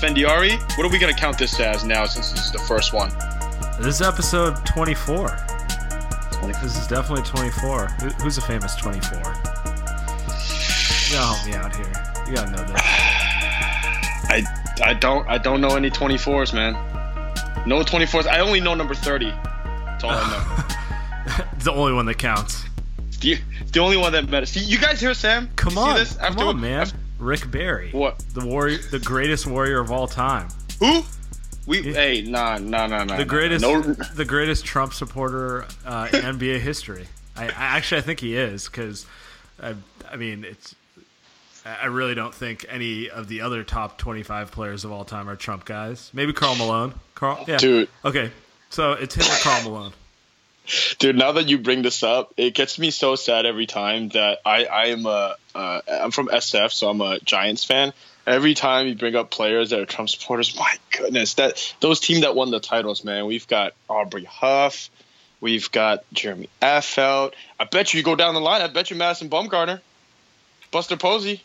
Sam Esfandiari. What are we going to count this as now since this is the first one? This is episode 24. 24. This is definitely 24. Who's a famous 24? You gotta help me out here. You gotta know this. I, I don't I don't know any 24s, man. No 24s. I only know number 30. That's all I know. the only one that counts. The, the only one that matters. See, you guys hear Sam? Come on, this? Come on, man. After, Rick Barry. What? The warrior, the greatest warrior of all time. Who? We hey nah nah nah nah. The greatest no. the greatest Trump supporter uh, in NBA history. I, I, actually I think he is because I, I mean it's I really don't think any of the other top 25 players of all time are Trump guys. Maybe Karl Malone. Karl, yeah. Dude. Okay, so it's him or Karl Malone. Dude, now that you bring this up, it gets me so sad every time that I I am a uh, I'm from SF, so I'm a Giants fan. Every time you bring up players that are Trump supporters, my goodness, that those team that won the titles, man. We've got Aubrey Huff, we've got Jeremy Affeldt. I bet you, you go down the line. I bet you Madison Bumgarner, Buster Posey.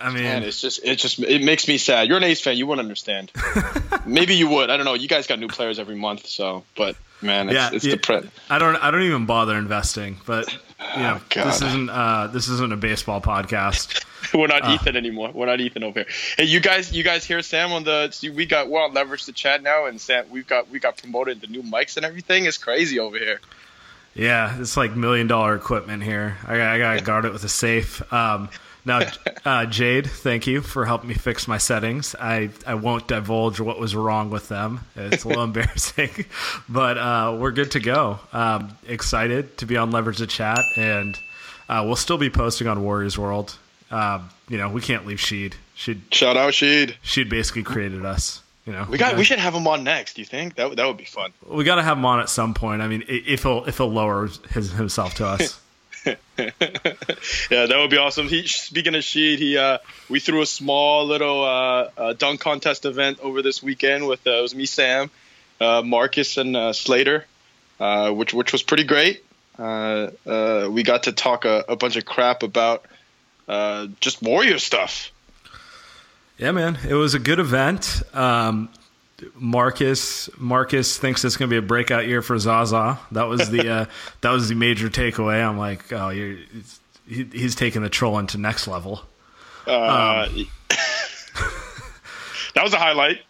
I mean, Man, it's just it just it makes me sad. You're an A's fan, you wouldn't understand. Maybe you would. I don't know. You guys got new players every month, so but man, it's, yeah, it's yeah, I don't I don't even bother investing, but you know, oh, this isn't uh, this isn't a baseball podcast. we're not uh, Ethan anymore. We're not Ethan over here. Hey, you guys, you guys hear Sam on the? We got we're on leverage the chat now, and Sam, we've got we got promoted the new mics and everything. It's crazy over here. Yeah, it's like million dollar equipment here. I, I gotta guard it with a safe. Um, now, uh, Jade, thank you for helping me fix my settings. I, I won't divulge what was wrong with them. It's a little embarrassing, but uh, we're good to go. Um, excited to be on Leverage the Chat, and uh, we'll still be posting on Warriors World. Um, you know, we can't leave Sheed. Sheed shout out Sheed. Sheed basically created us. You know, we got. We should have him on next. Do you think that that would be fun? We got to have him on at some point. I mean, if he'll if he'll lower his, himself to us. yeah, that would be awesome. He, speaking of Sheed, he uh, we threw a small little uh, uh, dunk contest event over this weekend with uh, it was me, Sam, uh, Marcus, and uh, Slater, which which was pretty great. we got to talk a, a bunch of crap about just Warrior stuff. Yeah, man, it was a good event. Um, Marcus Marcus thinks it's going to be a breakout year for Zaza. That was the uh, that was the major takeaway. I'm like, oh, you're, he, he's taking the troll into next level. Uh, um, that was a highlight.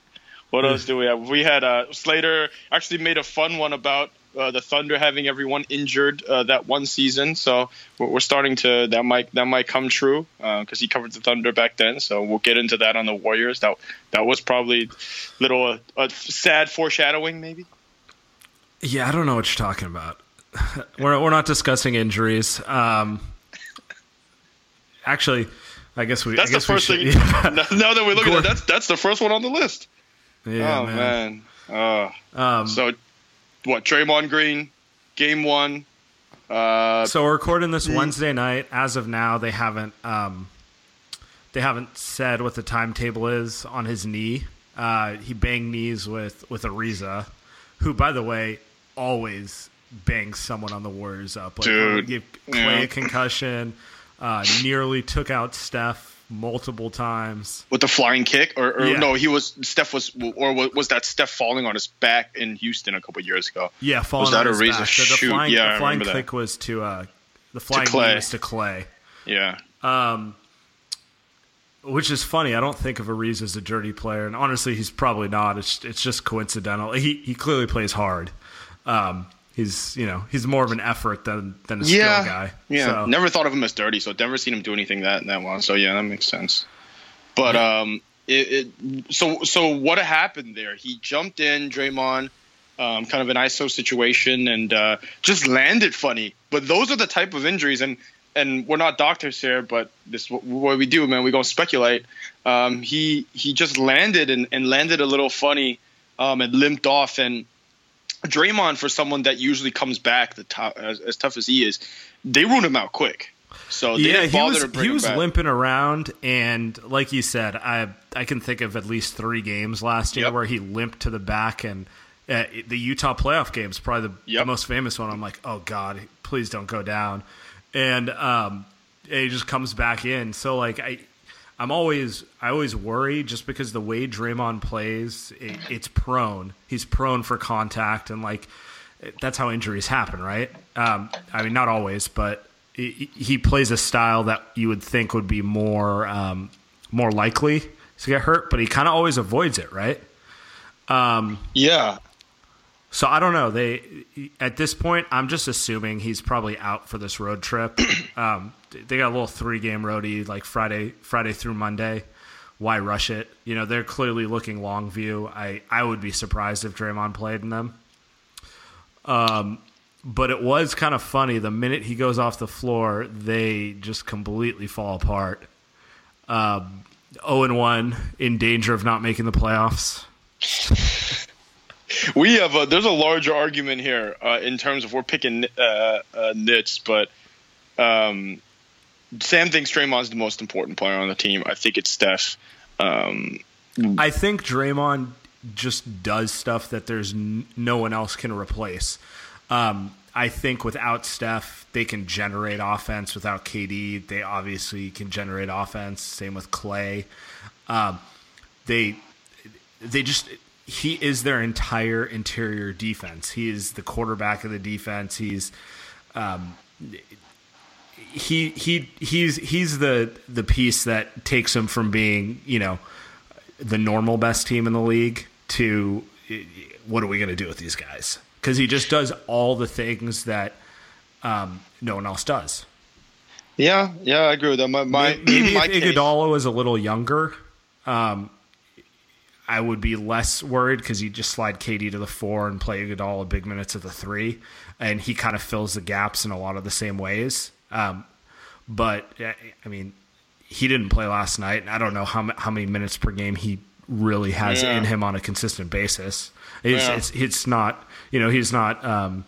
What else do we have? We had uh, Slater actually made a fun one about uh, the Thunder having everyone injured uh, that one season. So we're, starting to that might that might come true because uh, he covered the Thunder back then. So we'll get into that on the Warriors. That that was probably a little uh, a sad foreshadowing, maybe. Yeah, I don't know what you're talking about. we're we're not discussing injuries. Um, actually, I guess we. That's guess the first should, thing. Yeah. now that we look at it, that's that's the first one on the list. Yeah, oh man. man. Uh, um, so, what? Draymond Green, game one. Uh, so we're recording this Wednesday night. As of now, they haven't um, they haven't said what the timetable is on his knee. Uh, he banged knees with with Ariza, who, by the way, always bangs someone on the Warriors up. Like, Dude, give Clay yeah. a concussion. Uh, nearly took out Steph multiple times with the flying kick, or, or yeah. no, he was Steph was, or was that Steph falling on his back in Houston a couple years ago? Yeah, falling was that a reason? The, the, flying, yeah, the flying kick that. was to uh, the flying to Clay. was to Clay. Yeah. Um, which is funny. I don't think of Ariza as a dirty player, and honestly, he's probably not. It's it's just coincidental. He he clearly plays hard. Um, he's you know he's more of an effort than than a yeah, skill guy. Yeah, so. never thought of him as dirty, so never seen him do anything that that well. So yeah, that makes sense. But um, it, it so so what happened there? He jumped in, Draymond, um, kind of an ISO situation, and uh, just landed funny. But those are the type of injuries, and and we're not doctors here, but this what, what we do, man. We go speculate. Um, he he just landed and, and landed a little funny, um, and limped off, and Draymond, for someone that usually comes back the top, as, as tough as he is, they ruled him out quick. So yeah, he was he was limping around, and like you said, I I can think of at least three games last year yep. where he limped to the back, and uh, the Utah playoff game is probably the, yep. the, most famous one. I'm like, oh god, please don't go down, and um, he just comes back in. So like I I'm always I always worry just because the way Draymond plays, it, it's prone. He's prone for contact and like that's how injuries happen, right? Um, I mean, not always, but he, he plays a style that you would think would be more um, more likely to get hurt, but he kind of always avoids it, right? Um, yeah. So I don't know. They at this point, I'm just assuming he's probably out for this road trip. Um, they got a little three game roadie like Friday Friday through Monday. Why rush it? You know they're clearly looking long view. I I would be surprised if Draymond played in them. Um, but it was kind of funny. The minute he goes off the floor, they just completely fall apart. Um, 0 and 1, in danger of not making the playoffs. we have a, there's a larger argument here uh, in terms of we're picking uh, uh, nits, but um, Sam thinks Draymond's the most important player on the team. I think it's Steph. Um, I think Draymond just does stuff that there's n- no one else can replace. Um, I think without Steph, they can generate offense. Without KD, they obviously can generate offense. Same with Clay. Um, they they just he is their entire interior defense. He is the quarterback of the defense. He's um, he he he's he's the the piece that takes him from being you know the normal best team in the league to what are we going to do with these guys because he just does all the things that um, no one else does. Yeah, yeah, I agree with that. My, my maybe my if Iguodala was a little younger, um, I would be less worried because you just slide KD to the four and play Iguodala big minutes at the three, and he kind of fills the gaps in a lot of the same ways. Um, but I mean, he didn't play last night, and I don't know how how many minutes per game he really has yeah. in him on a consistent basis. It's, yeah. it's, it's not you know he's not um,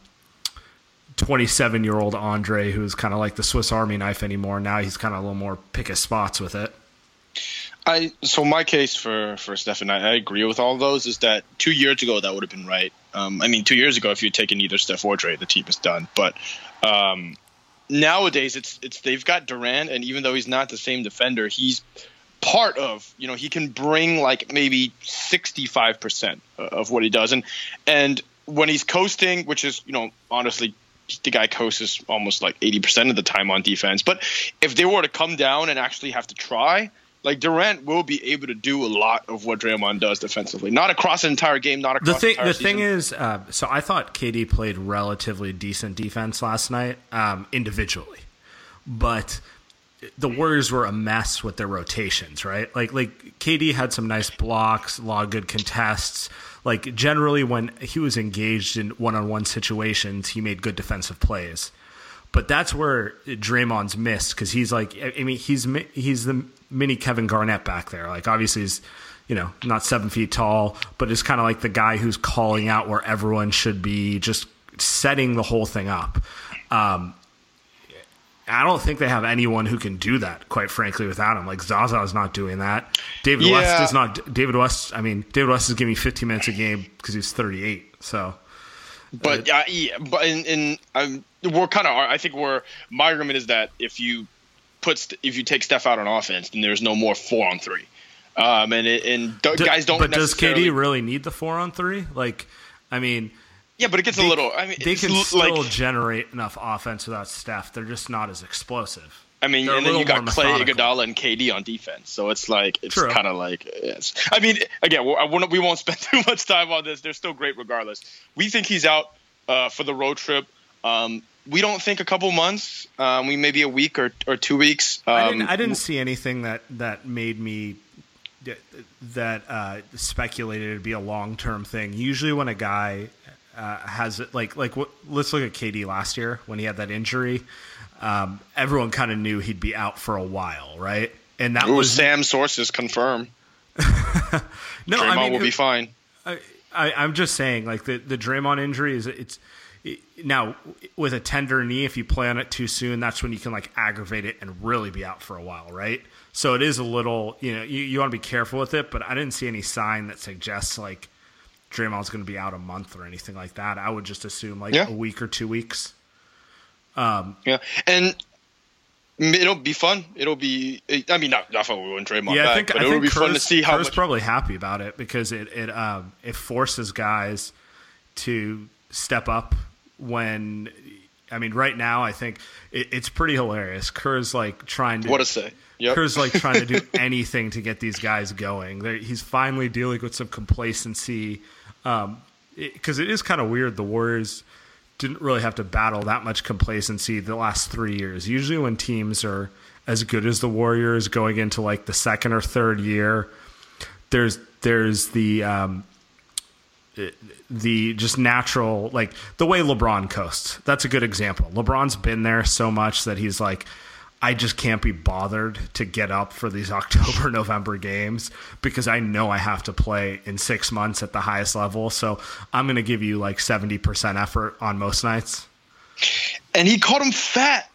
27 year old Andre who's kind of like the Swiss Army knife anymore. Now he's kind of a little more pick his spots with it. I so my case for for Stephen, I, I agree with all those. Is that two years ago that would have been right. Um, I mean, two years ago, if you'd taken either Steph or Dre, the team is done. But um, nowadays it's it's they've got Durant, and even though he's not the same defender, he's part of you know he can bring like maybe 65% of what he does. And and when he's coasting which is you know honestly the guy coasts almost like 80% of the time on defense. But if they were to come down and actually have to try like Durant will be able to do a lot of what Draymond does defensively. Not across an entire game, not across The thing, the season. thing is, uh, so I thought KD played relatively decent defense last night um, individually, but the Warriors were a mess with their rotations, right? Like, like KD had some nice blocks, a lot of good contests. Like generally, when he was engaged in one-on-one situations, he made good defensive plays. But that's where Draymond's missed because he's like, I mean, he's he's the mini Kevin Garnett back there. Like, obviously, he's you know not seven feet tall, but is kind of like the guy who's calling out where everyone should be, just setting the whole thing up. Um, I don't think they have anyone who can do that, quite frankly, without him. Like Zaza is not doing that. David West is not. David West. I mean, David West is giving me 15 minutes a game because he's 38. So But yeah, yeah, but in, in um, we're kind of. I think we're my argument is that if you put st- if you take Steph out on offense, then there's no more four on three. Um, and it, and Do- guys don't. But does KD really need the four on three? Like, I mean, Yeah, but it gets they, a little. I mean, they can l- still like. generate enough offense without Steph. They're just not as explosive. I mean, they're and then you got Clay. Iguodala, and KD on defense. So it's like it's kind of like yes. I mean, again, we're, I won't- we won't spend too much time on this. They're still great regardless. We think he's out uh, for the road trip. Um, we don't think a couple months. Um, we maybe a week or, or two weeks. Um, I didn't. I didn't see anything that that made me that uh, speculated it'd be a long term thing. Usually, when a guy uh, has it, like like what, let's look at KD last year when he had that injury. Um, everyone kind of knew he'd be out for a while, right? And that Ooh, was Sam sources confirm. no. Draymond I mean, will be fine. I, I'm just saying, like the the Draymond injury is it's it, now with a tender knee. If you play on it too soon, that's when you can like aggravate it and really be out for a while, right? So it is a little, you know, you, you want to be careful with it. But I didn't see any sign that suggests like Draymond's going to be out a month or anything like that. I would just assume like Yeah. a week or two weeks. Yeah, and it'll be fun. It'll be. I mean, not not fun when Draymond Yeah, back, I think but I it'll think be fun to see how Kerr's much. probably happy about it because it it um it forces guys to step up when I mean right now I think it, it's pretty hilarious. Kerr's like trying to what to say? Yep. Kerr's like trying to do anything to get these guys going. They're, he's finally dealing with some complacency because it is kind of weird. The Warriors didn't really have to battle that much complacency the last three years. Usually, when teams are as good as the Warriors going into like the second or third year, there's there's the um, the just natural like the way LeBron coasts. That's a good example. LeBron's been there so much that he's like I just can't be bothered to get up for these October November games because I know I have to play in 6 months at the highest level. So I'm going to give you like 70% effort on most nights. and he called him fat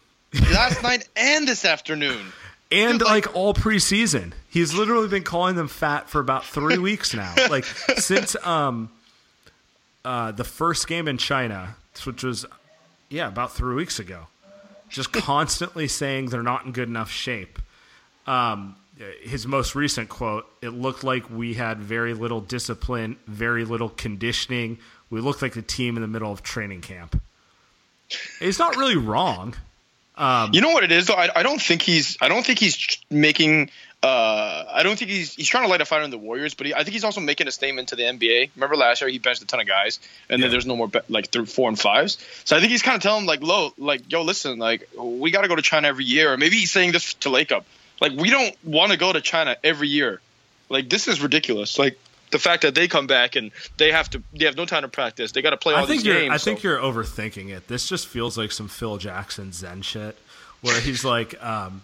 last night and this afternoon. And Dude, like, like- all preseason, he's literally been calling them fat for about three weeks now. Like since um, uh, the first game in China, which was yeah about three weeks ago, just constantly saying they're not in good enough shape. Um, his most recent quote: "It looked like we had very little discipline, very little conditioning. We looked like the team in the middle of training camp." It's not really wrong. You know what it is though? I, I don't think he's. I don't think he's making. Uh, I don't think he's. He's trying to light a fire in the Warriors, but he, I think he's also making a statement to the NBA. Remember last year he benched a ton of guys, and then there's no more be- like three, four and fives. So I think he's kind of telling like, low, like, yo, listen, like we got to go to China every year, or maybe he's saying this to Lake Up. Like we don't want to go to China every year. Like this is ridiculous. Like the fact that they come back and they have to, they have no time to practice. They got to play all I think these you're. games. I think you're overthinking it. This just feels like some Phil Jackson Zen shit, where he's like, um,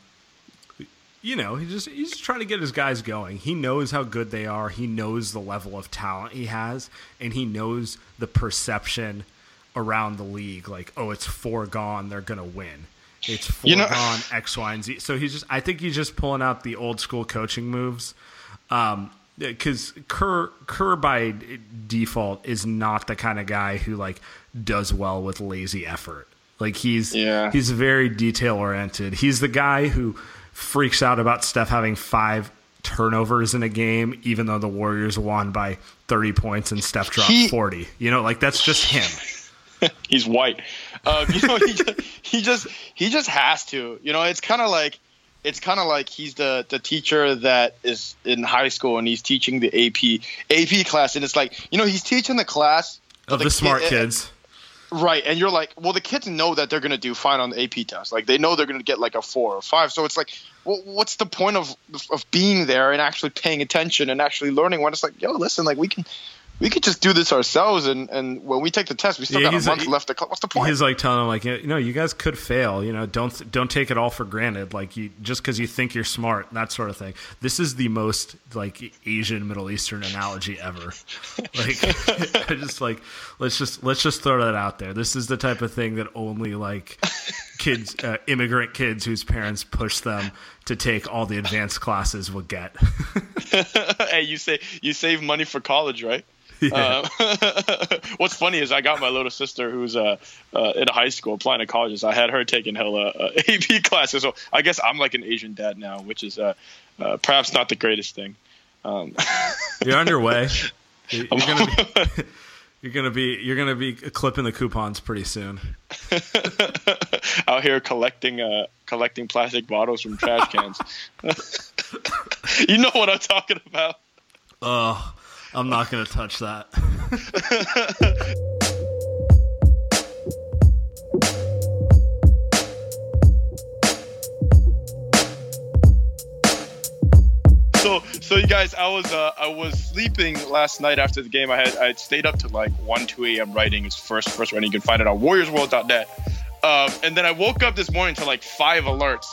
you know, he just he's just trying to get his guys going. He knows how good they are. He knows the level of talent he has, and he knows the perception around the league. Like, oh, it's foregone they're gonna win. It's You know- foregone X, Y, and Z. So he's just. I think he's just pulling out the old school coaching moves. Um, because Kerr Kerr by default is not the kind of guy who like does well with lazy effort. Like he's Yeah. he's very detail oriented. He's the guy who freaks out about Steph having five turnovers in a game, even though the Warriors won by thirty points and Steph dropped He- forty. You know, like that's just him. he's white. Um, you know, he just, he just he just has to. You know, it's kind of like it's kind of like he's the the teacher that is in high school and he's teaching the AP AP class, and it's like you know he's teaching the class Of the, the smart kid- kids. Right, and you're like, well, the kids know that they're gonna do fine on the AP test. Like they know they're gonna get like a four or five. So it's like, well, what's the point of of being there and actually paying attention and actually learning when it's like, yo, listen, like we can we could just do this ourselves, and and when we take the test, we still Yeah, got a he's- month left. To, cl- what's the point? He's like telling them, like, you know, you guys could fail. You know, don't don't take it all for granted. Like, you just because you think you're smart, that sort of thing. This is the most like Asian Middle Eastern analogy ever. Like, I just like let's just let's just throw that out there. This is the type of thing that only like kids, uh, immigrant kids whose parents push them to take all the advanced classes will get. hey, you say you save money for college, right? Yeah. Uh, what's funny is I got my little sister who's uh, uh, in high school applying to colleges. I had her taking hella uh, AP classes, so I guess I'm like an Asian dad now, which is uh, uh, perhaps not the greatest thing. Um, You're on your way. You're gonna be. You're gonna be you're gonna be clipping the coupons pretty soon. out here collecting uh, collecting plastic bottles from trash cans. you know what I'm talking about. Oh, I'm not gonna touch that. so so you guys i was uh, i was sleeping last night after the game. I had i had stayed up to like 1 2 a.m writing his first first writing. You can find it on warriorsworld.net um, and then i woke up this morning to like five alerts.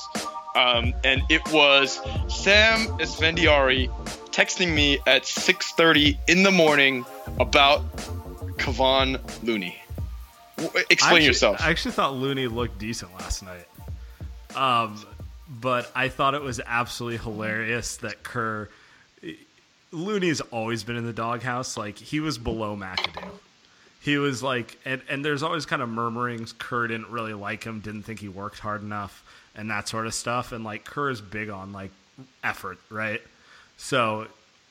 Um, and it was sam esfandiari texting me at 6.30 in the morning about kevon looney explain I actually, yourself I actually thought Looney looked decent last night. Um, but I thought it was absolutely hilarious that Kerr. Looney's always been in the doghouse. Like he was below McAdoo. He was like, and and there's always kind of murmurings. Kerr didn't really like him, didn't think he worked hard enough, and that sort of stuff. And like Kerr is big on like effort, right? So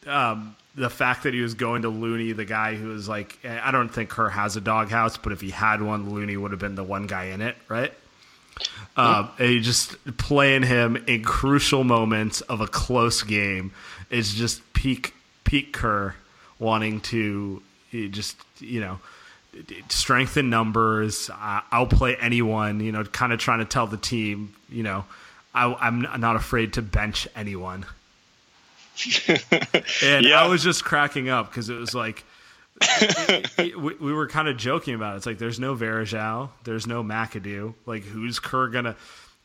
um, the fact that he was going to Looney, the guy who was like, I don't think Kerr has a doghouse, but if he had one, Looney would have been the one guy in it, right? Um, and just playing him in crucial moments of a close game is just peak peak Kerr wanting to eh, just you know strengthen numbers, uh, outplay anyone. You know, kind of trying to tell the team, you know, I, I'm not afraid to bench anyone. And Yeah. I was just cracking up because it was like we, we were kind of joking about it. It's like there's no Varejao, there's no McAdoo. Like who's Kerr gonna?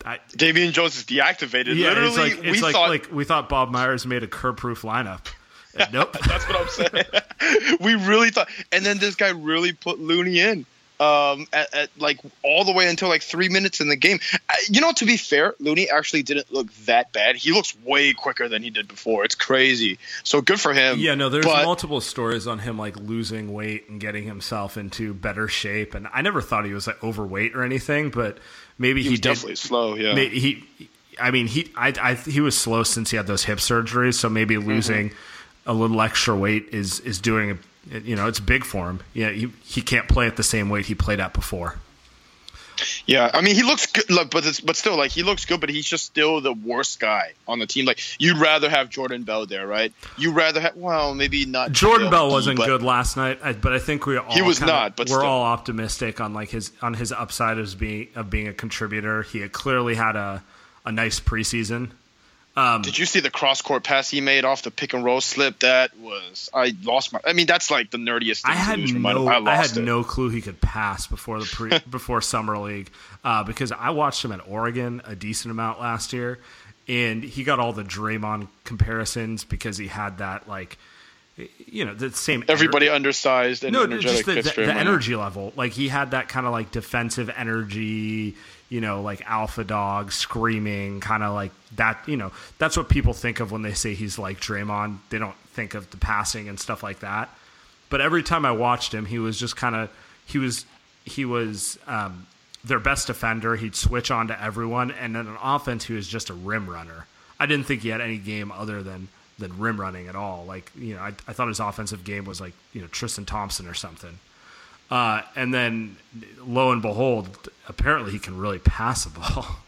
I, Damian Jones is deactivated. yeah, Literally, it's like we like thought like we thought Bob Myers made a Kerr-proof lineup. Nope. That's what I'm saying. we really thought, and then this guy really put Looney in, um, at, at like all the way until like three minutes in the game. You know, to be fair, Looney actually didn't look that bad. He looks way quicker than he did before. It's crazy. So good for him. Yeah, no, there's But- multiple stories on him like losing weight and getting himself into better shape. And I never thought he was like overweight or anything, but maybe He he, did. definitely slow. Yeah. he, I mean, he, I, I, he was slow since he had those hip surgeries. So maybe Mm-hmm. losing a little extra weight is is doing, you know, it's big for him. Yeah, he he can't play at the same weight he played at before. Yeah, I mean he looks good, look, but it's, but still, like he looks good, but he's just still the worst guy on the team. Like you'd rather have Jordan Bell there, right? You'd rather have well, maybe not. Jordan Bell wasn't but- good last night, I, but I think we all He was kinda- not, but we're still. all optimistic on like his on his upside as being of being a contributor. He clearly had a a nice preseason. Did you see the cross court pass he made off the pick and roll slip? That was I lost my. I mean, that's like the nerdiest thing I had no, I I, had it. no clue he could pass before the pre, before summer league, uh, because I watched him at Oregon a decent amount last year, and he got all the Draymond comparisons because he had that like, you know, the same Everybody undersized and no, energetic just the, the, the energy level. Like he had that kind of like defensive energy, you know, like alpha dog screaming, kind of like that. You know, that's what people think of when they say he's like Draymond. They don't think of the passing and stuff like that. But every time I watched him, he was just kind of he was he was um, their best defender. He'd switch on to everyone, and then on offense, he was just a rim runner. I didn't think he had any game other than than rim running at all. Like you know, I, I thought his offensive game was like you know Tristan Thompson or something. Uh, and then lo and behold, apparently he can really pass a ball.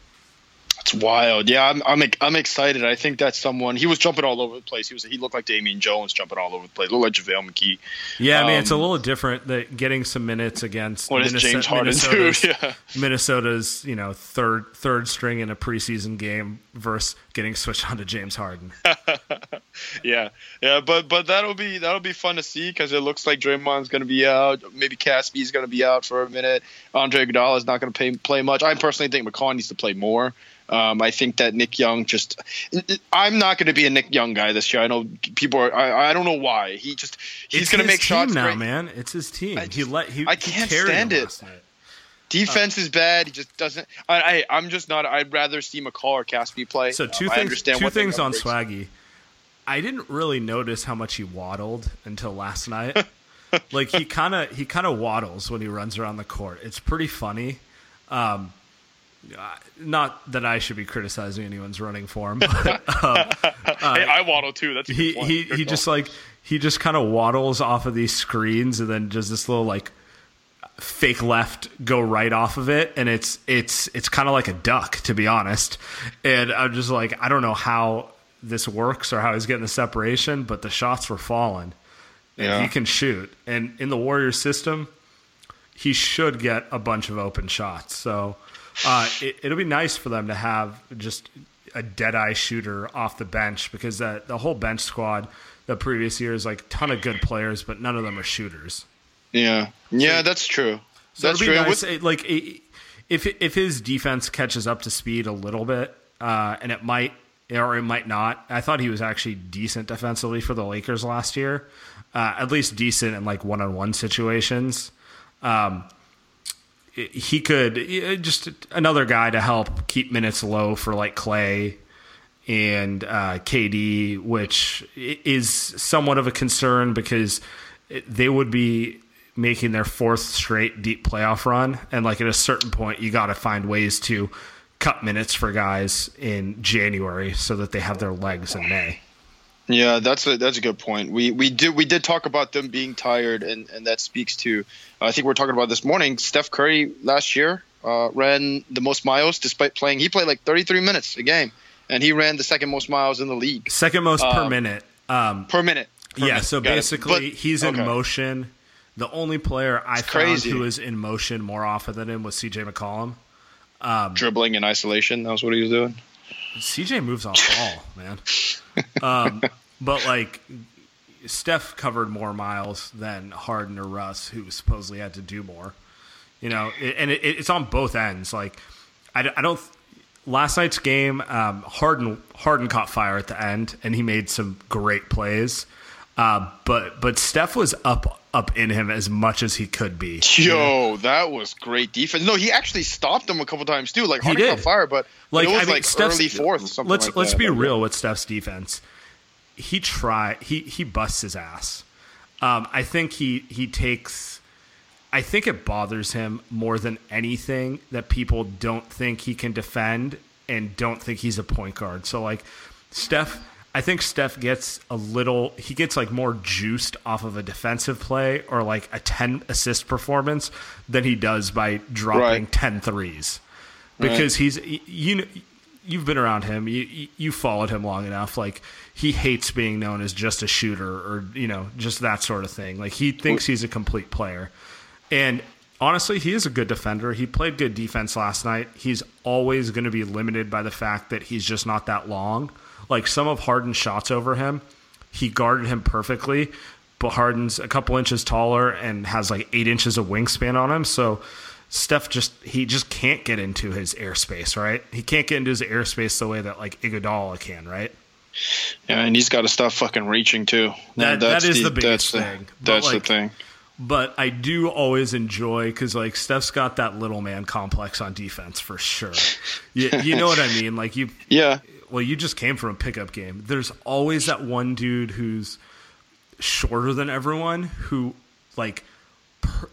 It's wild. Yeah, I'm, I'm I'm excited. I think that's someone. He was jumping all over the place. He was he looked like Damian Jones jumping all over the place. Looked like JaVale McGee. Yeah, I mean it's a little different that getting some minutes against What Minnesota- James Harden? Minnesota's, Yeah. Minnesota's you know third third string in a preseason game versus getting switched on to James Harden. Yeah, yeah, but but that'll be that'll be fun to see because it looks like Draymond's going to be out. Maybe Casspi's going to be out for a minute. Andre Iguodala is not going to play much. I personally think McCollum needs to play more. Um, I think that Nick Young just. I'm not going to be a Nick Young guy this year. I know people are. I, I don't know why. He just he's It's going to make team shots now, great. man. It's his team. I he let he. I can't carried stand it. Defense is bad. He just doesn't. I, I I'm just not. I'd rather see McCaw or Casspi play. So two Um, I things. understand Two things on Swaggy. I didn't really notice how much he waddled until last night. like he kind of he kind of waddles when he runs around the court. It's pretty funny. Um, uh, not that I should be criticizing anyone's running form, but Hey, I waddle too. That's a good he point. he he call. just like he just kind of waddles off of these screens and then does this little like fake left go right off of it and it's it's it's kind of like a duck to be honest and i'm just like i don't know how this works or how he's getting the separation but the shots were falling and Yeah. he can shoot and in the warriors system he should get a bunch of open shots so uh, it, it'll be nice for them to have just a dead eye shooter off the bench because that the whole bench squad the previous years like ton of good players but none of them are shooters Yeah, yeah, that's true. so that's it'll be true. nice. It- like it- if if his defense catches up to speed a little bit, uh, and it might or it might not. I thought he was actually decent defensively for the Lakers last year, uh, at least decent in like one on one situations. Um, he could uh, just another guy to help keep minutes low for like Clay and uh, KD, which is somewhat of a concern because they would be making their fourth straight deep playoff run, and like at a certain point, you got to find ways to cut minutes for guys in January so that they have their legs in May. Yeah, that's a that's a good point. We we did we did talk about them being tired, and and that speaks to. I think we are talking about this morning. Steph Curry last year uh, ran the most miles despite playing. He played like 33 minutes a game, and he ran the second most miles in the league Second most per minute. Um, per minute. Per yeah, minute. so Got basically, But- he's in okay. motion. The only player I found crazy. who was in motion more often than him was CJ McCollum. Dribbling in isolation. That was what he was doing. CJ moves off ball, man. Um, but like Steph covered more miles than Harden or Russ, who supposedly had to do more. You know, it, and it, it's on both ends. Like I don't. Last night's game, um, Harden Harden caught fire at the end, and he made some great plays. Uh, but but Steph was up up in him as much as he could be. Yo, that was great defense. No, he actually stopped him a couple times too. Like He Harden did. caught fire, but, but like it was I mean, like Steph's, early fourth. Something let's like let's that. be But, real with Steph's defense. He try he he busts his ass. Um, I think he he takes. I think it bothers him more than anything that people don't think he can defend and don't think he's a point guard. So like Steph, I think Steph gets a little he gets like more juiced off of a defensive play or like a 10 assist performance than he does by dropping Right. 10 threes. Because he's you know you've been around him, you- you followed him long enough like he hates being known as just a shooter or you know just that sort of thing. Like he thinks he's a complete player. And honestly, he is a good defender. He played good defense last night. He's always going to be limited by the fact that he's just not that long. Like some of Harden's shots over him, he guarded him perfectly, but Harden's a couple inches taller and has like eight inches of wingspan on him. So Steph just he just can't get into his airspace, right? He can't get into his airspace the way that like Iguodala can, right? Yeah, and he's got to stop fucking reaching too. That- that's that is the that's biggest the, thing. But, That's like, the thing. But I do always enjoy because like Steph's got that little man complex on defense for sure. You, you know what I mean? Like you, Yeah, well, you just came from a pickup game. There's always that one dude who's shorter than everyone who like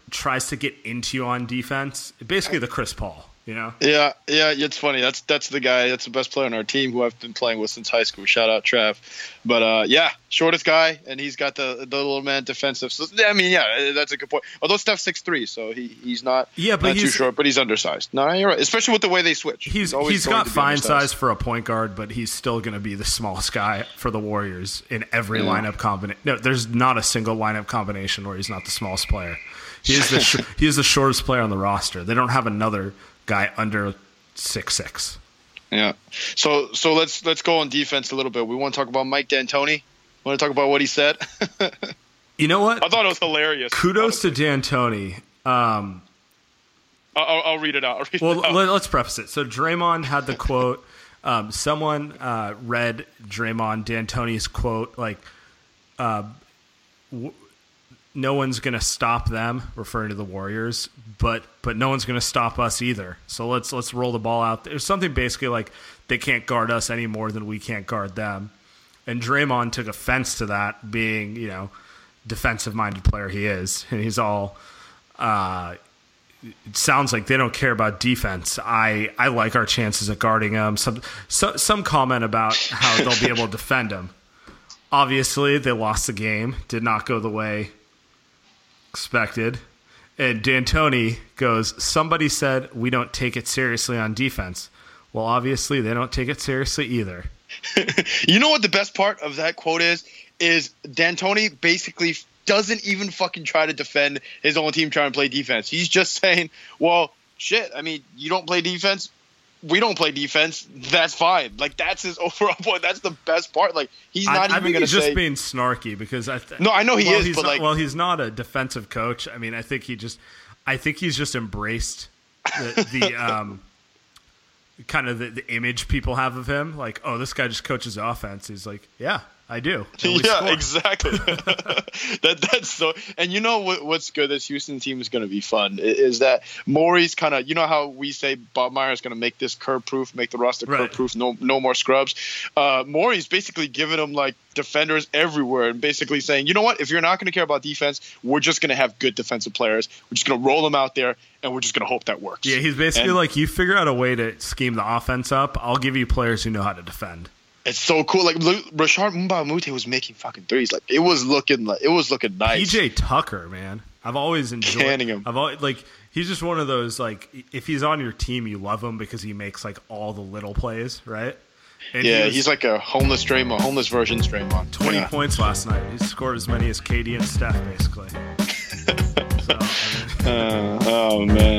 tries to get into you on defense. Basically, the Chris Paul. You know? Yeah, yeah, it's funny. That's that's the guy. That's the best player on our team who I've been playing with since high school. Shout out Trav. But uh, yeah, shortest guy, and he's got the the little man defensive. So I mean, yeah, that's a good point. Although Steph's six three, so he he's not Yeah, but not too short, but he's undersized. No, you're right. Especially with the way they switch. He's he's going got fine size for a point guard, but he's still going to be the smallest guy for the Warriors in every lineup combination. No, there's not a single lineup combination where he's not the smallest player. He is the sh- he is the shortest player on the roster. They don't have another guy under six six. Yeah. So so let's let's go on defense a little bit. We want to talk about Mike D'Antoni. Want to talk about what he said? You know what? I thought it was hilarious. Kudos to D'Antoni. Um, I'll, I'll, read it out. Read Well, it out. let, us preface it. So Draymond had the quote. Um, someone uh, read Draymond D'Antoni's quote like, uh, w- "No one's going to stop them," referring to the Warriors, but but no one's going to stop us either. So let's let's roll the ball out. There's something basically like they can't guard us any more than we can't guard them. And Draymond took offense to that, being you know defensive minded player he is, and he's all. Uh, it sounds like they don't care about defense. I, I like our chances at guarding them. Some so, some comment about how they'll be able to defend them. Obviously, they lost the game. Did not go the way expected. And D'Antoni goes, "Somebody said we don't take it seriously on defense. Well, obviously, they don't take it seriously either." You know what the best part of that quote is? Is D'Antoni basically doesn't even fucking try to defend his own team trying to play defense. He's just saying, well, shit, I mean, you don't play defense. We don't play defense. That's fine. Like that's his overall point. That's the best part. Like he's not I even think going to he's just being snarky because I. Th- No, I know he well, is, he's but, not, like- well, he's not a defensive coach. I mean, I think he just, I think he's just embraced the, the um, kind of the, the image people have of him. Like, oh, this guy just coaches offense. He's like, yeah, I do. Yeah, score. exactly. that that's so. And you know what, what's good? This Houston team is going to be fun. Is that Morey's kind of? You know how we say Bob Meyer is going to make this Kerr-proof, make the roster Right. Kerr-proof. No, no more scrubs. Uh, Morey's basically giving them like defenders everywhere, and basically saying, you know what? If you're not going to care about defense, we're just going to have good defensive players. We're just going to roll them out there, and we're just going to hope that works. Yeah, he's basically And- like, you figure out a way to scheme the offense up. I'll give you players who know how to defend. It's so cool. Like Lu- Rashard Mbamute was making fucking threes. Like it was looking like it was looking nice. PJ Tucker, man. I've always enjoyed Canning him. I've always like he's just one of those like if he's on your team, you love him because he makes like all the little plays, right? And he Yeah, was he's like a homeless Draymond, homeless version Draymond. 20 Yeah. points last night. He scored as many as KD and Steph, basically. so, I mean, Uh, oh man.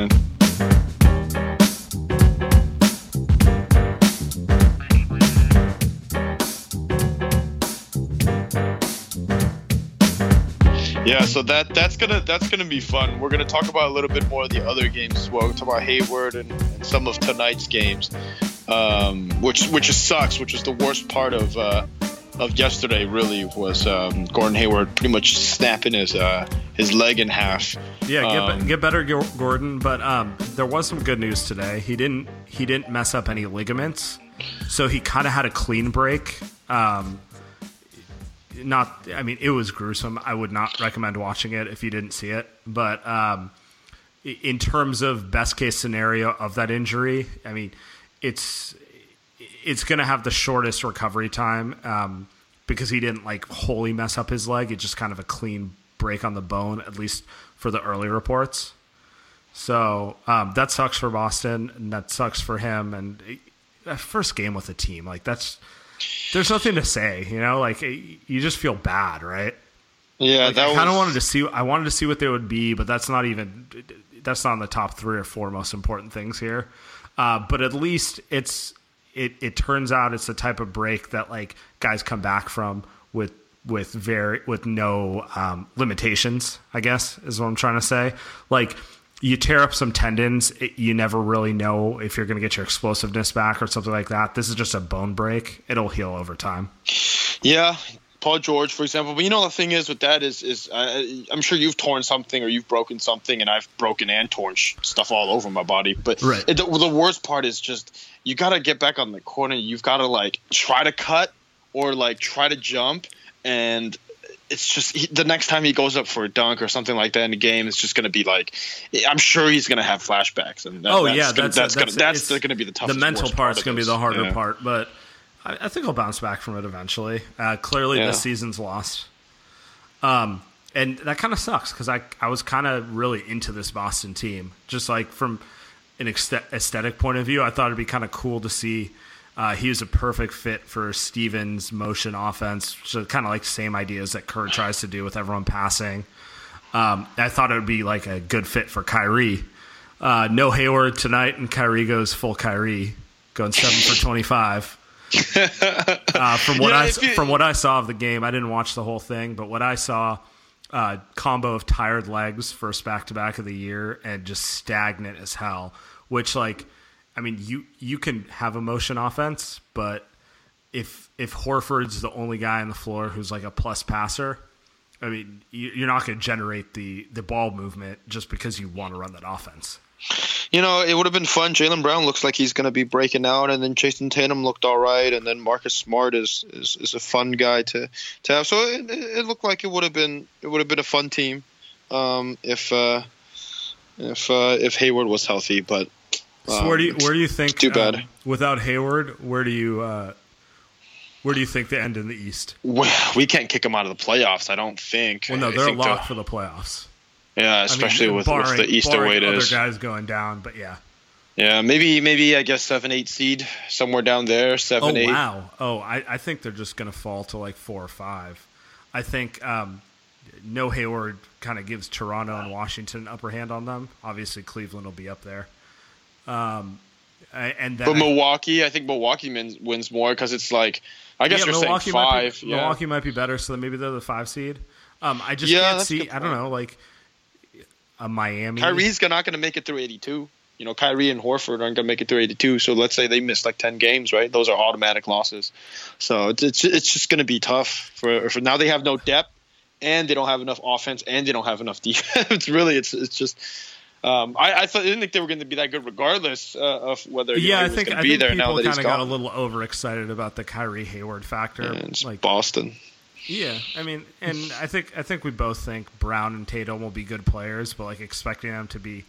Yeah, so that that's gonna that's gonna be fun. We're gonna talk about a little bit more of the other games as well. We'll talk about Hayward and, and some of tonight's games, um, which which is sucks. Which is the worst part of uh, of yesterday. Really was um, Gordon Hayward pretty much snapping his uh, his leg in half. yeah, get, Um, be- get better, Gordon. But um, there was some good news today. He didn't he didn't mess up any ligaments, so he kind of had a clean break. Um, not, I mean, it was gruesome. I would not recommend watching it if you didn't see it. But um, in terms of best case scenario of that injury, I mean, it's it's going to have the shortest recovery time um, because he didn't like wholly mess up his leg. It's just kind of a clean break on the bone, at least for the early reports. So um, that sucks for Boston, and that sucks for him. And uh, first game with the team, like that's there's nothing to say, you know. Like you just feel bad, right? Yeah, Like, that I was kind of wanted to see. I wanted to see what they would be, but that's not even. That's not in the top three or four most important things here. Uh, but at least it's. It it turns out it's the type of break that like guys come back from with with very with no um, limitations. I guess is what I'm trying to say. Like you tear up some tendons, it, you never really know if you're going to get your explosiveness back or something like that. This is just a bone break. It'll heal over time. Yeah, Paul George, for example. But you know the thing is with that is is I'm sure you've torn something or you've broken something, and I've broken and torn sh- stuff all over my body. But Right. it, the, the worst part is just you got to get back on the corner. You've got to like try to cut or like try to jump, and it's just he, the next time he goes up for a dunk or something like that in the game, it's just going to be like I'm sure he's going to have flashbacks. And that, oh that's yeah, gonna, that's that's that's, gonna, that's going to be the toughest. The mental part's part going to be the harder Yeah. part, but I, I think he'll bounce back from it eventually. Uh, clearly, Yeah. this season's lost. Um, and that kind of sucks because I I was kind of really into this Boston team, just like from an aesthetic point of view. I thought it'd be kind of cool to see. Uh, he was a perfect fit for Stevens' motion offense, so kind of like same ideas that Kerr tries to do with everyone passing. Um, I thought it would be like a good fit for Kyrie. Uh, no Hayward tonight, and Kyrie goes full Kyrie, going seven for twenty-five. Uh, from what Yeah, I you- from what I saw of the game, I didn't watch the whole thing, but what I saw, uh, combo of tired legs, first back to back of the year, and just stagnant as hell. Which, like, I mean, you you can have a motion offense, but if if Horford's the only guy on the floor who's like a plus passer, I mean, you- you're not going to generate the the ball movement just because you want to run that offense. You know, it would have been fun. Jaylen Brown looks like he's going to be breaking out, and then Jayson Tatum looked all right, and then Marcus Smart is is, is a fun guy to, to have. So it, it looked like it would have been it would have been a fun team um, if uh, if uh, if Hayward was healthy. But So where do you where do you think too bad. um, without Hayward? Where do you uh, where do you think they end in the East? We, we can't kick them out of the playoffs. I don't think. Well, no, they're locked for the playoffs. yeah, especially I mean, with, barring, with the East the way it other is. guys going down, but yeah. Yeah, maybe maybe I guess seven eight seed somewhere down there. Oh Seven eight. wow! Oh, I, I think they're just going to fall to like four or five. I think um, no Hayward kind of gives Toronto and Washington an upper hand on them. Obviously, Cleveland will be up there. Um, and then But Milwaukee, I think Milwaukee wins, wins more because it's like I guess yeah, you're Milwaukee saying might five. be, yeah. Milwaukee might be better, so then maybe they're the five seed. Um, I just Yeah, can't see. I don't know, like a Miami. Kyrie's not going to make it through 82. You know, Kyrie and Horford aren't going to make it through 82. So let's say they miss like 10 games, right? Those are automatic losses. So it's it's, it's just going to be tough for, for now. They have no depth, and they don't have enough offense, and they don't have enough defense. really, it's it's just. Um, I, I thought I didn't think they were going to be that good, regardless uh, of whether know, yeah, he I was think going I to be think there now people kind of got a little overexcited about the Kyrie Hayward factor. it's like, Boston. yeah, I mean, and I think I think we both think Brown and Tatum will be good players, but like expecting them to be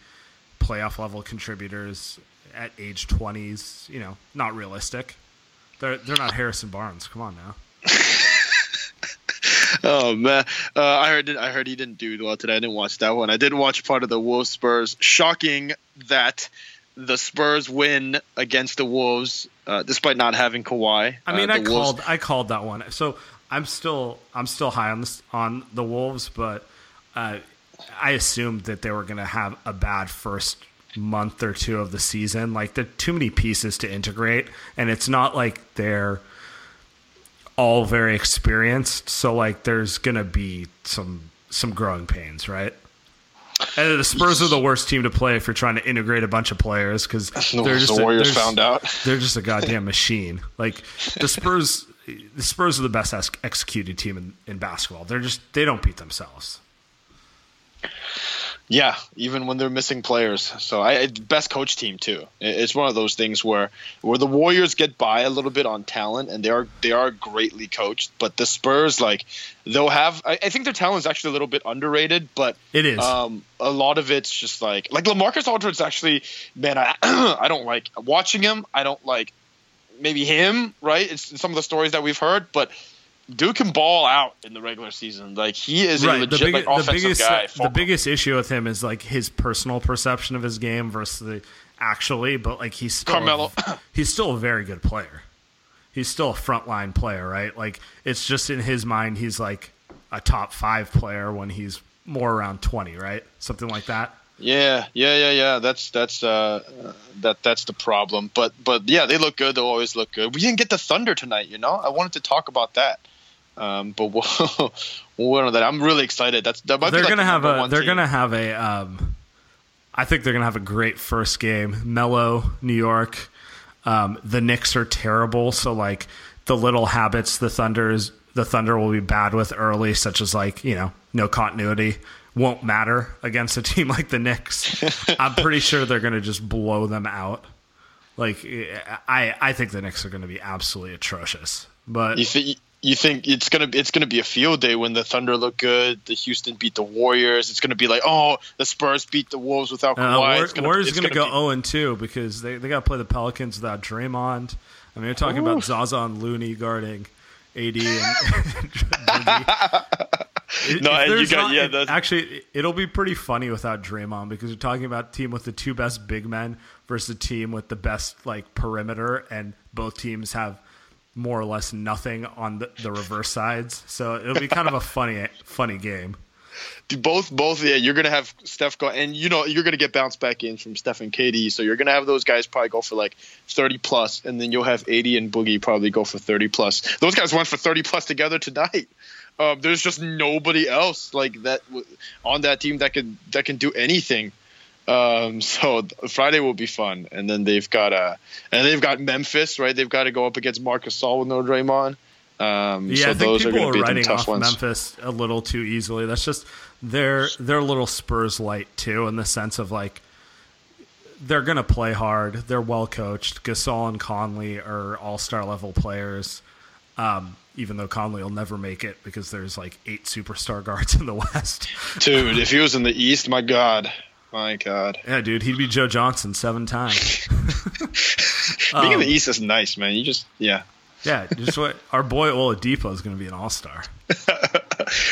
playoff level contributors at age twenties, you know, not realistic. They're they're not Harrison Barnes. Come on now. Oh man, uh, I heard I heard he didn't do well today. I didn't watch that one. I did watch part of the Wolves Spurs. Shocking that the Spurs win against the Wolves uh, despite not having Kawhi. I mean, Uh, I Wolves- called I called that one. So I'm still I'm still high on this on the Wolves, but uh, I assumed that they were going to have a bad first month or two of the season. Like there are too many pieces to integrate, and it's not like they're all very experienced. So like there's to be some some growing pains, right? And the Spurs are the worst team to play if you're trying to integrate a bunch of players because The- they're just the Warriors they're- found out. they're just a goddamn machine. Like the Spurs, the Spurs are the best executed team in, in basketball. They're just they don't beat themselves. Yeah, even when they're missing players. So I best coach team too. It's one of those things where where the Warriors get by a little bit on talent and they are they are greatly coached, but the Spurs like they'll have I, I think their talent is actually a little bit underrated, but It is. um a lot of it's just like like LaMarcus Aldridge's actually man I I don't like watching him. I don't like maybe him, right? It's some of the stories that we've heard, but Duke can ball out in the regular season. Like he is a legit the, big- like the offensive biggest guy. the biggest issue with him is like his personal perception of his game versus the actually, but like he's still Carmelo. he's still a very good player. He's still a frontline player, right? Like it's just in his mind he's like a top five player when he's more around twenty, right? Something like that. Yeah, yeah, yeah, yeah. That's that's uh, uh, that that's the problem. But but yeah, they look good. They always look good. We didn't get the Thunder tonight. You know, I wanted to talk about that. Um, but we'll, we'll wait on that. I'm really excited. That's that might they're like gonna the have a they're team. gonna have a um I think they're gonna have a great first game. Melo, New York. Um, the Knicks are terrible, so like the little habits the Thunder's the Thunder will be bad with early, such as like, you know, no continuity won't matter against a team like the Knicks. I'm pretty sure they're gonna just blow them out. Like I I think the Knicks are gonna be absolutely atrocious. But You, th- you think it's gonna it's gonna be a field day when the Thunder look good, the Houston beat the Warriors. It's gonna be like, oh, the Spurs beat the Wolves without Uh, Kawhi. War- It's gonna- Warriors it's going to go be- 0 and 2 because they, they got to play the Pelicans without Draymond. I mean, you're talking about Zaza and Looney guarding AD and If No, and you got- yeah, that's- actually, it'll be pretty funny without Draymond because you're talking about a team with the two best big men versus a team with the best like perimeter, and both teams have more or less nothing on the, the reverse sides. So it'll be kind of a funny funny game. both both yeah you're gonna have Steph go and you know you're gonna get bounce back in from Steph and KD so you're gonna have those guys probably go for like 30 plus and then you'll have AD and Boogie probably go for 30 plus those guys went for 30 plus together tonight um, there's just nobody else like that on that team that can that can do anything um, so Friday will be fun and then they've got uh and they've got Memphis right they've got to go up against Marcus Gasol with no Draymond um, Yeah, so I think those people are the writing off ones Memphis a little too easily. That's just they're they're a little Spurs light too, in the sense of like they're gonna play hard. They're well coached. Gasol and Conley are all star level players. Um, even though Conley will never make it because there's like eight superstar guards in the West. Dude, if he was in the East, my God, my God. yeah, dude, he'd be Joe Johnson seven times. Being Um, in the East is nice, man. You just, yeah. Yeah, just what our boy Oladipo is going to be an all star.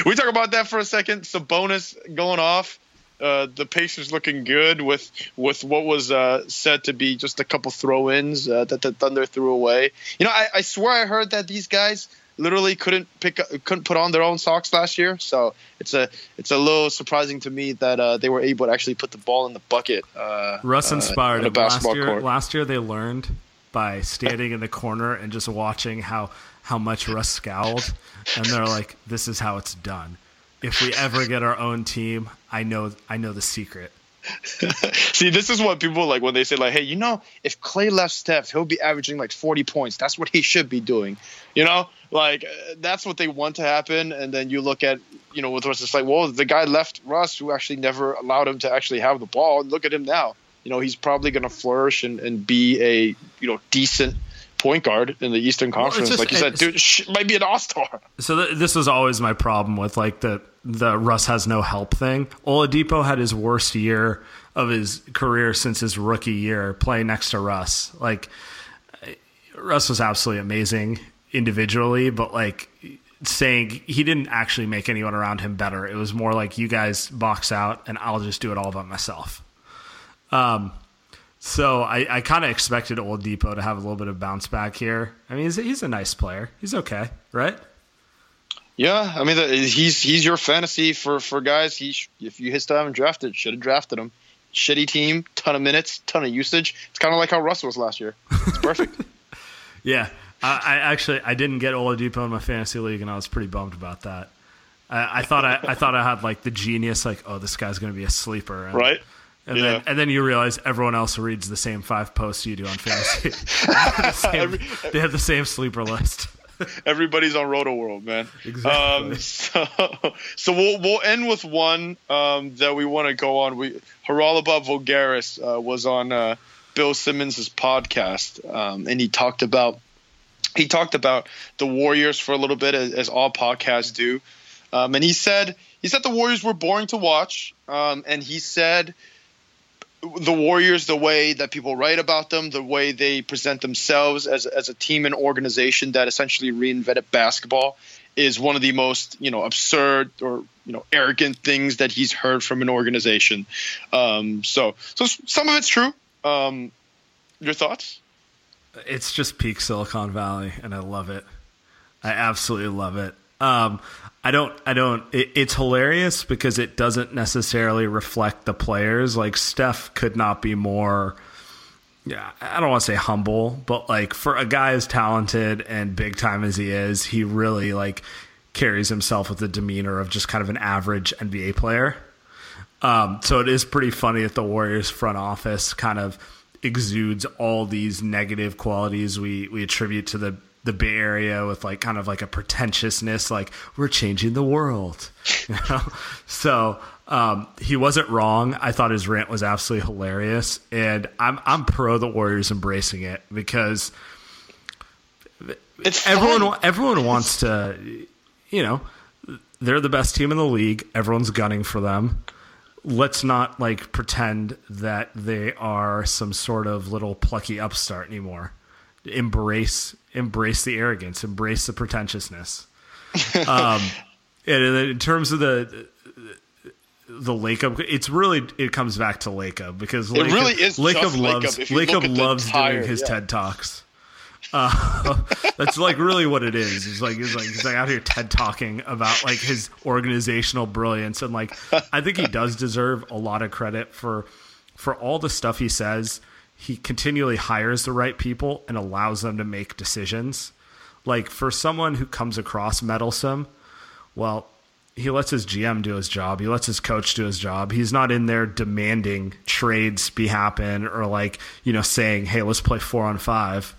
We talk about that for a second. Sabonis going off. Uh, the Pacers looking good with with what was uh, said to be just a couple throw-ins uh, that the Thunder threw away. You know, I, I swear I heard that these guys literally couldn't pick couldn't put on their own socks last year. So it's a it's a little surprising to me that uh, they were able to actually put the ball in the bucket. Uh, Russ uh, inspired him last year. court. Last year they learned by standing in the corner and just watching how how much Russ scowled, and they're like, "This is how it's done." If we ever get our own team, I know I know the secret. See, this is what people like when they say, like, hey, you know, if Clay left Steph, he'll be averaging like 40 points. That's what he should be doing. You know, like that's what they want to happen. And then you look at, you know, with Russ, it's like, well, the guy left Russ who actually never allowed him to actually have the ball. And look at him now. You know, he's probably going to flourish and, and be a, you know, decent point guard in the Eastern Conference. just- like you said, dude, sh- might be an all star. So th- this was always my problem with like the the Russ has no help thing. Oladipo had his worst year of his career since his rookie year playing next to Russ. Like Russ was absolutely amazing individually, but like saying he didn't actually make anyone around him better. It was more like you guys box out and I'll just do it all by myself. Um, so I, I kind of expected Oladipo to have a little bit of bounce back here. I mean, he's, he's a nice player. He's okay, right? Yeah, I mean, the, he's he's your fantasy for for guys. He sh- if you still haven't drafted, should have drafted him. Shitty team, ton of minutes, ton of usage. It's kind of like how Russ was last year. It's perfect. Yeah, I, I actually I didn't get Oladipo in my fantasy league, and I was pretty bummed about that. I, I thought I, I thought I had like the genius, like oh this guy's going to be a sleeper, and, right? And Yeah. then and then you realize everyone else reads the same five posts you do on fantasy. they, have the same, Every- they have the same sleeper list. Everybody's on Roto World, man. Exactly. Um, so, so we'll we'll end with one um, that we want to go on. We Haralabos Voulgaris uh, was on uh, Bill Simmons' podcast, um, and he talked about he talked about the Warriors for a little bit, as, as all podcasts do. Um, and he said he said the Warriors were boring to watch, um, and he said the Warriors, the way that people write about them, the way they present themselves as, as a team and organization that essentially reinvented basketball, is one of the most you know absurd or you know arrogant things that he's heard from an organization. Um, so so some of it's true. Um, your thoughts? It's just peak Silicon Valley, and I love it. I absolutely love it. Um, I don't. I don't. It, it's hilarious because it doesn't necessarily reflect the players. Like Steph could not be more. Yeah, I don't want to say humble, but like for a guy as talented and big time as he is, he really like carries himself with the demeanor of just kind of an average NBA player. Um, so it is pretty funny that the Warriors front office kind of exudes all these negative qualities we we attribute to the the Bay Area with like kind of like a pretentiousness, like we're changing the world, you know. So um, he wasn't wrong. I thought his rant was absolutely hilarious, and I'm I'm pro the Warriors embracing it because It's everyone fun. everyone wants to you know they're the best team in the league everyone's gunning for them let's not like pretend that they are some sort of little plucky upstart anymore embrace embrace the arrogance embrace the pretentiousness um and in terms of the the Lacob, it's really it comes back to Lacob because Lake really is Lacob loves Lacob loves entire- doing his yeah. TED talks. Uh, that's like really what it is. It's like he's like he's like out here TED talking about like his organizational brilliance and like I think he does deserve a lot of credit for for all the stuff he says. He continually hires the right people and allows them to make decisions. Like for someone who comes across meddlesome, well, he lets his GM do his job. He lets his coach do his job. He's not in there demanding trades be happen or like, you know, saying, "Hey, let's play 4 on 5."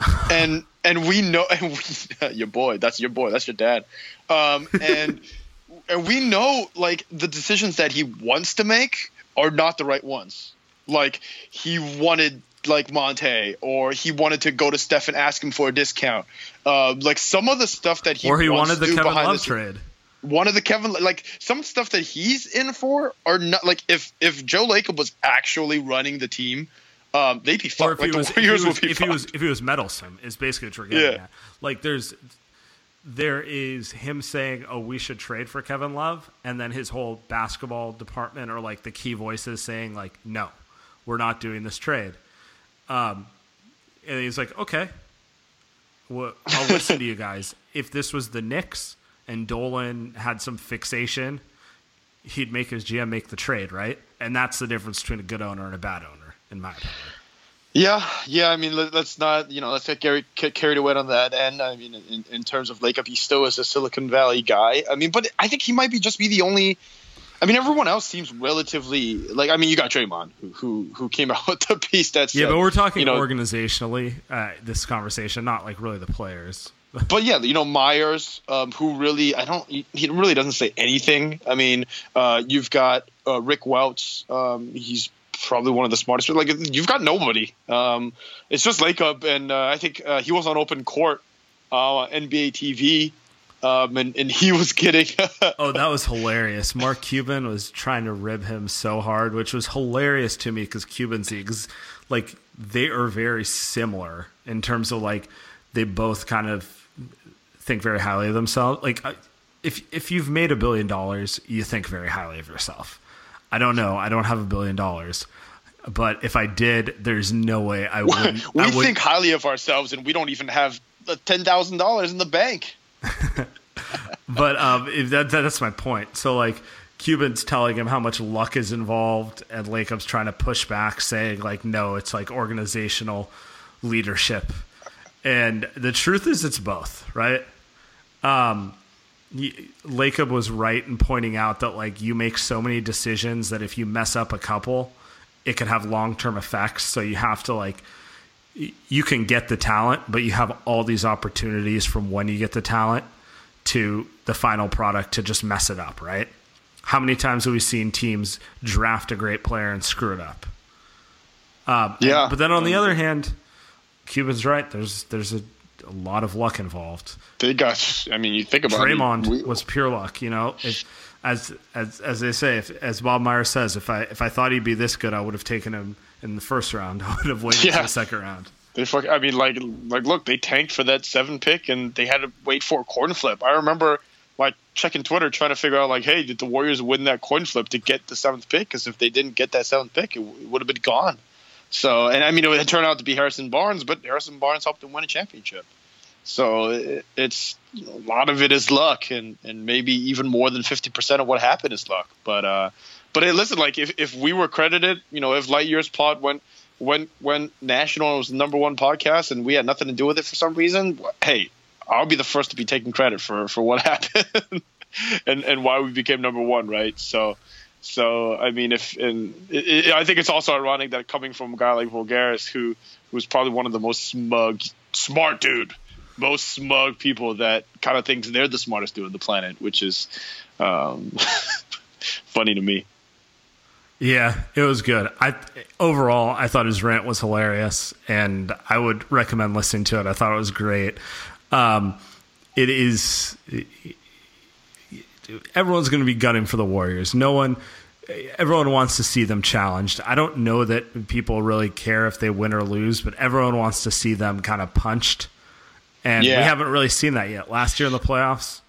and and we know and we, your boy that's your boy that's your dad um and and we know like the decisions that he wants to make are not the right ones like he wanted like Monte or he wanted to go to Steph and ask him for a discount uh, like some of the stuff that he or he wanted to the do Kevin behind Love the- trade. one of the Kevin like some stuff that he's in for are not like if if Joe Lacob was actually running the team um, they'd be Or fucked. if Like he was, the if he was, would be if he was, if he was meddlesome, is basically what you're getting Yeah. at. Like there's, there is him saying, "Oh, we should trade for Kevin Love," and then his whole basketball department or like the key voices saying, "Like, no, we're not doing this trade." Um, and he's like, "Okay, well, I'll listen to you guys. If this was the Knicks and Dolan had some fixation, he'd make his GM make the trade, right? And that's the difference between a good owner and a bad owner, in my opinion." Yeah, yeah. I mean, let, let's not, you know, let's get carried, get carried away on that end. I mean, in, in terms of Lacob, he still is a Silicon Valley guy. I mean, but I think he might be just be the only. I mean, everyone else seems relatively like. I mean, you got Draymond, who who, who came out with the piece that said, Yeah, but we're talking you know, organizationally. Uh, this conversation, not like really the players. but yeah, you know Myers, um, who really I don't he, really doesn't say anything. I mean, uh, you've got uh, Rick Welts. Um, he's probably one of the smartest. Like you've got nobody. Um, it's just Lacob, and uh, I think uh, he was on Open Court, uh, NBA TV, um, and and he was getting. Oh, that was hilarious. Mark Cuban was trying to rib him so hard, which was hilarious to me because Cuban's the ex- like they are very similar in terms of like they both kind of think very highly of themselves. Like if if you've made a billion dollars, you think very highly of yourself. I don't know. I don't have a billion dollars. But if I did, there's no way I wouldn't. we I would, think highly of ourselves, and we don't even have the ten thousand dollars in the bank. But um, that, that- that's my point. So like Cuban's telling him how much luck is involved, and Lacob's trying to push back, saying like, no, it's like organizational leadership. And the truth is, it's both, right? Um, Lacob was right in pointing out that like you make so many decisions that if you mess up a couple, it can have long term effects. So you have to like you can get the talent, but you have all these opportunities from when you get the talent to the final product to just mess it up, right? How many times have we seen teams draft a great player and screw it up? Um, and- Yeah. but then on the other hand, Cuban's right. There's there's a, a lot of luck involved. They got. I mean, you think about Draymond it. we- was pure luck. You know, as as as they say, if, as Bob Myers says, if I if I thought he'd be this good, I would have taken him in the first round. I would have waited Yeah. for the second round. They fuck. I mean, like, like, look, they tanked for that seven pick, and they had to wait for a coin flip. I remember, like, checking Twitter, trying to figure out, like, hey, did the Warriors win that coin flip to get the seventh pick? Because if they didn't get that seventh pick, it, w- it would have been gone. So, and I mean, it turned out to be Harrison Barnes, but Harrison Barnes helped them win a championship. So it, it's you know, a lot of it is luck, and, and maybe even more than fifty percent of what happened is luck. But uh, but hey, listen, like if, if we were credited, you know, if Lightyear's pod went went went national and was the number one podcast, and we had nothing to do with it for some reason, hey, I'll be the first to be taking credit for for what happened and and why we became number one, right? So. So I mean, if and it, it, I think it's also ironic that coming from a guy like Voulgaris, who who's probably one of the most smug, smart dude, most smug people that kind of thinks they're the smartest dude on the planet, which is um, funny to me. Yeah, it was good. I overall I thought his rant was hilarious, and I would recommend listening to it. I thought it was great. Um, it is everyone's going to be gunning for the Warriors. No one, everyone wants to see them challenged. I don't know that people really care if they win or lose, but everyone wants to see them kind of punched. And Yeah. we haven't really seen that yet. Last year in the playoffs,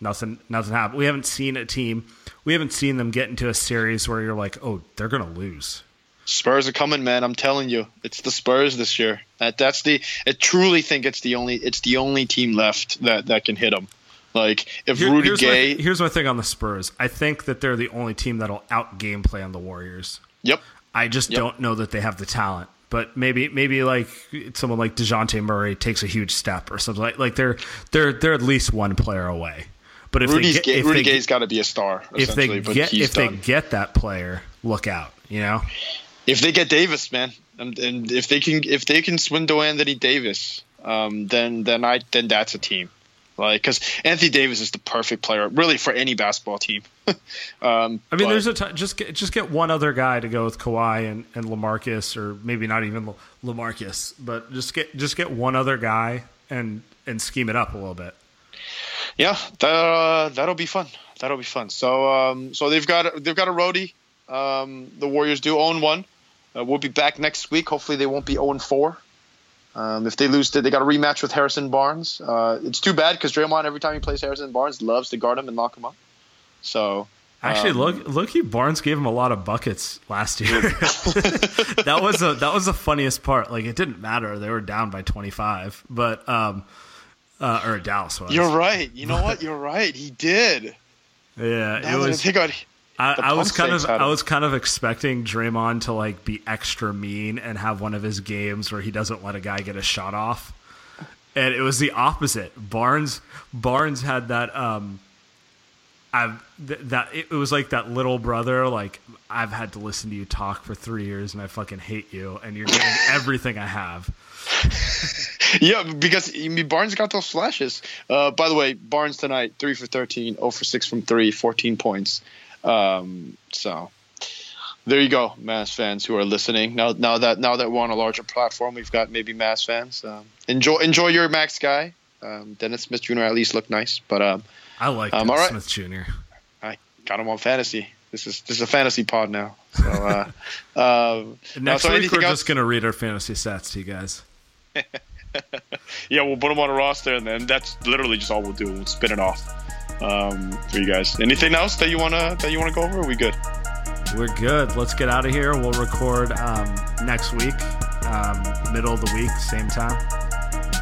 nothing, nothing happened. We haven't seen a team. We haven't seen them get into a series where you're like, oh, they're going to lose. Spurs are coming, man. I'm telling you, it's the Spurs this year. That that's the. I truly think it's the only. It's the only team left that that can hit them. Like if Here- Rudy here's, Gay. my, here's my thing on the Spurs. I think that they're the only team that'll out gameplay on the Warriors. yep. I just Yep. don't know that they have the talent. But maybe maybe like someone like Dejounte Murray takes a huge step or something like like they're they're they're at least one player away. But if Rudy's they get, Gay, if Rudy they, Gay's got to be a star. if they essentially, but get he's if they get that player, look out. You know, if they get Davis, man, and, and if they can if they can swindle Anthony Davis, um, then then I then that's a team. Like because Anthony Davis is the perfect player, really, for any basketball team. um, I mean, but- there's a t- just get just get one other guy to go with Kawhi and, and Lamarcus, or maybe not even La- Lamarcus, but just get just get one other guy and and scheme it up a little bit. Yeah, that uh, that'll be fun. That'll be fun. So um, so they've got they've got a roadie. Um, the Warriors do own one. Uh, we'll be back next week. Hopefully they won't be 0 4. Um, if they lose, they got a rematch with Harrison Barnes. Uh, it's too bad because Draymond every time he plays Harrison Barnes loves to guard him and lock him up. So Actually, um, look, Loki Barnes gave him a lot of buckets last year. that was a that was the funniest part. Like it didn't matter; they were down by twenty five, but um, uh, or Dallas was. You're right. You know what? You're right. He did. Yeah, Now it I was. about I, I was kind of I was kind of expecting Draymond to like be extra mean and have one of his games where he doesn't let a guy get a shot off, and it was the opposite. Barnes Barnes had that um, I've th- that it, it was like that little brother like I've had to listen to you talk for three years and I fucking hate you and you're getting everything I have. yeah, because I mean, Barnes got those flashes. Uh, by the way, Barnes tonight, 3 for 13, 0 for 6 from 3, 14 points. Um, so there you go, Mavs fans who are listening. Now, now that now that we're on a larger platform, we've got maybe Mavs fans. Um, enjoy enjoy your Max guy. Um, Dennis Smith Jr. at least looked nice, but um, I like Um, Dennis right. Smith Jr. I got him on fantasy. This is this is a fantasy pod now. So uh, um, Next so week we're else? just gonna read our fantasy stats to you guys. yeah, we'll put them on a roster, and then that's literally just all we'll do. We'll spin it off um, for you guys. Anything else that you wanna that you wanna go over? Are we good? We're good. Let's get out of here. We'll record um, next week, um, middle of the week, same time.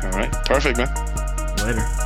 All right, perfect, man. Later.